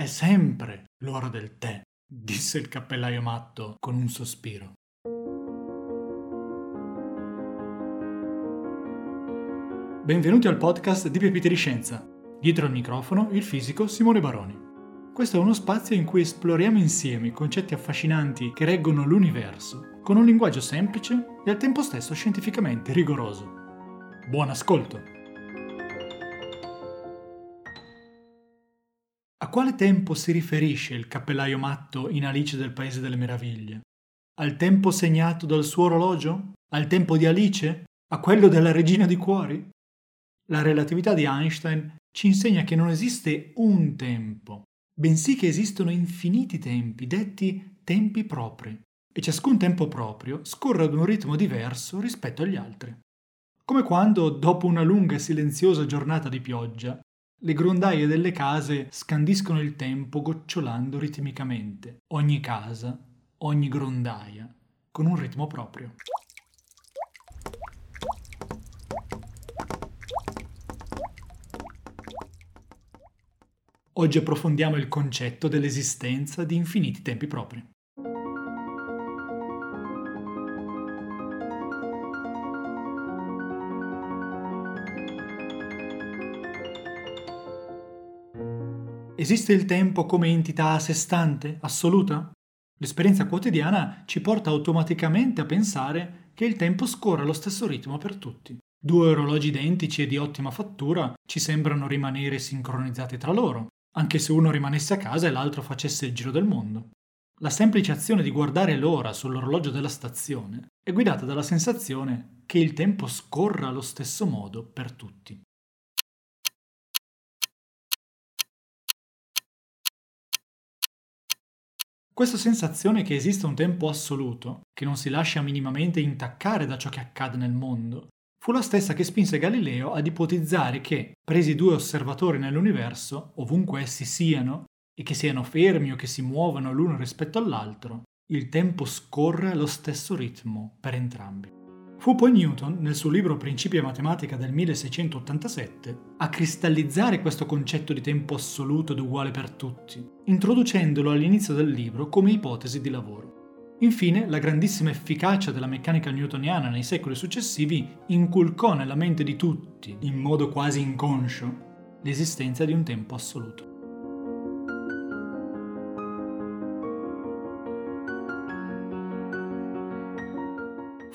È sempre l'ora del tè, disse il cappellaio matto con un sospiro. Benvenuti al podcast di Pepite di Scienza. Dietro al microfono il fisico Simone Baroni. Questo è uno spazio in cui esploriamo insieme i concetti affascinanti che reggono l'universo, con un linguaggio semplice e al tempo stesso scientificamente rigoroso. Buon ascolto! A quale tempo si riferisce il cappellaio matto in Alice del Paese delle Meraviglie? Al tempo segnato dal suo orologio? Al tempo di Alice? A quello della regina di cuori? La relatività di Einstein ci insegna che non esiste un tempo, bensì che esistono infiniti tempi, detti tempi propri, e ciascun tempo proprio scorre ad un ritmo diverso rispetto agli altri. Come quando, dopo una lunga e silenziosa giornata di pioggia, le grondaie delle case scandiscono il tempo gocciolando ritmicamente, ogni casa, ogni grondaia, con un ritmo proprio. Oggi approfondiamo il concetto dell'esistenza di infiniti tempi propri. Esiste il tempo come entità a sé stante, assoluta? L'esperienza quotidiana ci porta automaticamente a pensare che il tempo scorre allo stesso ritmo per tutti. Due orologi identici e di ottima fattura ci sembrano rimanere sincronizzati tra loro, anche se uno rimanesse a casa e l'altro facesse il giro del mondo. La semplice azione di guardare l'ora sull'orologio della stazione è guidata dalla sensazione che il tempo scorra allo stesso modo per tutti. Questa sensazione che esiste un tempo assoluto, che non si lascia minimamente intaccare da ciò che accade nel mondo, fu la stessa che spinse Galileo ad ipotizzare che, presi due osservatori nell'universo, ovunque essi siano, e che siano fermi o che si muovano l'uno rispetto all'altro, il tempo scorre allo stesso ritmo per entrambi. Fu poi Newton, nel suo libro Principia matematica del 1687, a cristallizzare questo concetto di tempo assoluto ed uguale per tutti, introducendolo all'inizio del libro come ipotesi di lavoro. Infine, la grandissima efficacia della meccanica newtoniana nei secoli successivi inculcò nella mente di tutti, in modo quasi inconscio, l'esistenza di un tempo assoluto.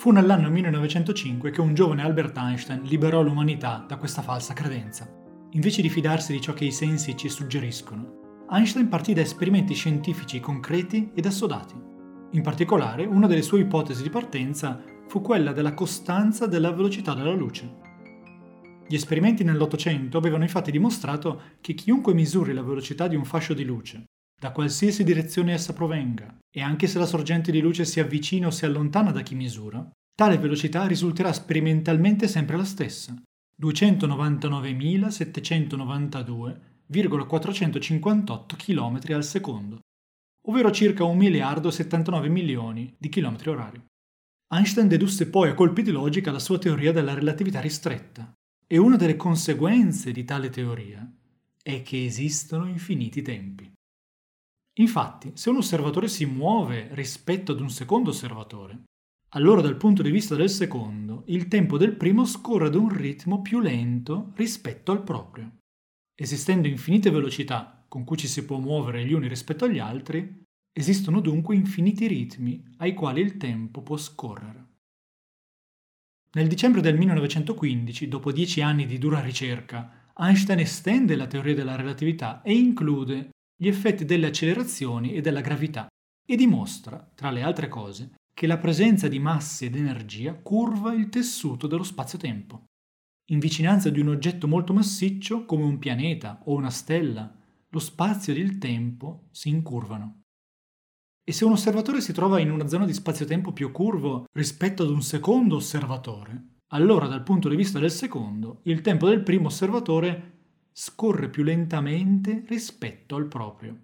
Fu nell'anno 1905 che un giovane Albert Einstein liberò l'umanità da questa falsa credenza. Invece di fidarsi di ciò che i sensi ci suggeriscono, Einstein partì da esperimenti scientifici concreti ed assodati. In particolare, una delle sue ipotesi di partenza fu quella della costanza della velocità della luce. Gli esperimenti nell'Ottocento avevano infatti dimostrato che chiunque misuri la velocità di un fascio di luce, da qualsiasi direzione essa provenga, e anche se la sorgente di luce si avvicina o si allontana da chi misura, tale velocità risulterà sperimentalmente sempre la stessa, 299.792,458 km al secondo, ovvero circa 1 miliardo 79 milioni di chilometri orari. Einstein dedusse poi a colpi di logica la sua teoria della relatività ristretta, e una delle conseguenze di tale teoria è che esistono infiniti tempi. Infatti, se un osservatore si muove rispetto ad un secondo osservatore, allora dal punto di vista del secondo, il tempo del primo scorre ad un ritmo più lento rispetto al proprio. Esistendo infinite velocità con cui ci si può muovere gli uni rispetto agli altri, esistono dunque infiniti ritmi ai quali il tempo può scorrere. Nel dicembre del 1915, dopo dieci anni di dura ricerca, Einstein estende la teoria della relatività e include gli effetti delle accelerazioni e della gravità e dimostra, tra le altre cose, che la presenza di masse ed energia curva il tessuto dello spazio-tempo. In vicinanza di un oggetto molto massiccio, come un pianeta o una stella, lo spazio ed il tempo si incurvano. E se un osservatore si trova in una zona di spazio-tempo più curvo rispetto ad un secondo osservatore, allora dal punto di vista del secondo, il tempo del primo osservatore scorre più lentamente rispetto al proprio.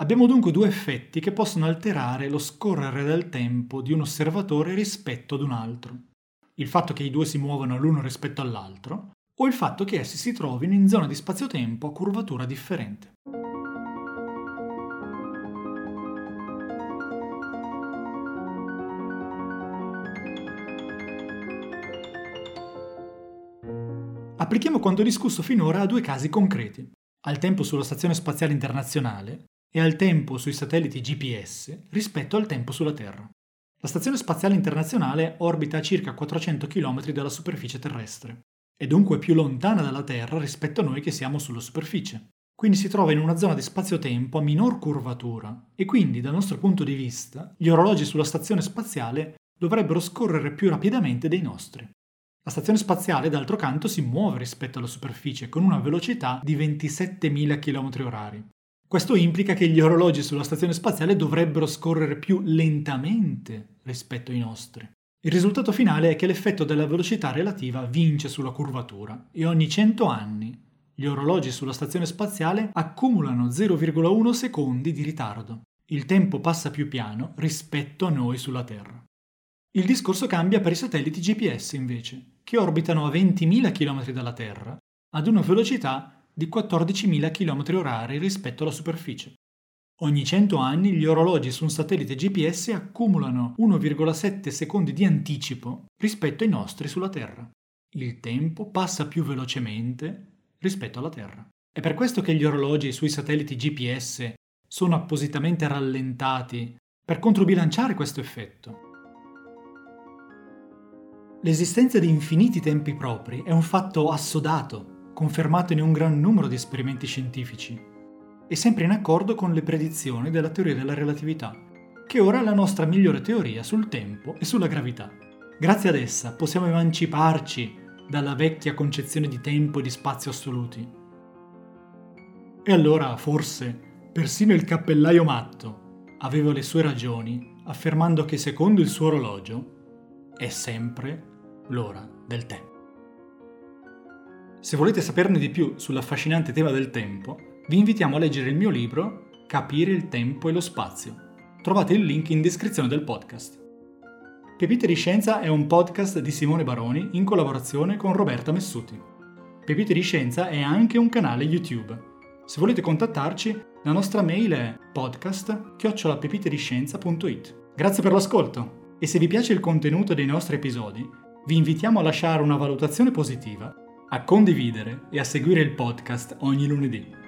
Abbiamo dunque due effetti che possono alterare lo scorrere del tempo di un osservatore rispetto ad un altro. Il fatto che i due si muovano l'uno rispetto all'altro o il fatto che essi si trovino in zona di spazio-tempo a curvatura differente. Applichiamo quanto discusso finora a due casi concreti, al tempo sulla Stazione Spaziale Internazionale e al tempo sui satelliti GPS rispetto al tempo sulla Terra. La Stazione Spaziale Internazionale orbita a circa 400 km dalla superficie terrestre, è dunque più lontana dalla Terra rispetto a noi che siamo sulla superficie. Quindi si trova in una zona di spazio-tempo a minor curvatura e quindi dal nostro punto di vista gli orologi sulla stazione spaziale dovrebbero scorrere più rapidamente dei nostri. La stazione spaziale, d'altro canto, si muove rispetto alla superficie con una velocità di 27.000 km/h. Questo implica che gli orologi sulla stazione spaziale dovrebbero scorrere più lentamente rispetto ai nostri. Il risultato finale è che l'effetto della velocità relativa vince sulla curvatura e ogni 100 anni gli orologi sulla stazione spaziale accumulano 0,1 secondi di ritardo. Il tempo passa più piano rispetto a noi sulla Terra. Il discorso cambia per i satelliti GPS invece, che orbitano a 20.000 km dalla Terra ad una velocità di 14.000 km/h rispetto alla superficie. Ogni 100 anni gli orologi su un satellite GPS accumulano 1,7 secondi di anticipo rispetto ai nostri sulla Terra. Il tempo passa più velocemente rispetto alla Terra. È per questo che gli orologi sui satelliti GPS sono appositamente rallentati per controbilanciare questo effetto. L'esistenza di infiniti tempi propri è un fatto assodato, confermato in un gran numero di esperimenti scientifici, e sempre in accordo con le predizioni della teoria della relatività, che ora è la nostra migliore teoria sul tempo e sulla gravità. Grazie ad essa possiamo emanciparci dalla vecchia concezione di tempo e di spazio assoluti. E allora, forse, persino il cappellaio matto aveva le sue ragioni affermando che secondo il suo orologio è sempre l'ora del tè. Se volete saperne di più sull'affascinante tema del tempo, vi invitiamo a leggere il mio libro Capire il tempo e lo spazio. Trovate il link in descrizione del podcast. Pepite di Scienza è un podcast di Simone Baroni in collaborazione con Roberta Messuti. Pepite di Scienza è anche un canale YouTube. Se volete contattarci, la nostra mail è podcast-pepitediscienza.it. Grazie per l'ascolto e se vi piace il contenuto dei nostri episodi, vi invitiamo a lasciare una valutazione positiva, a condividere e a seguire il podcast ogni lunedì.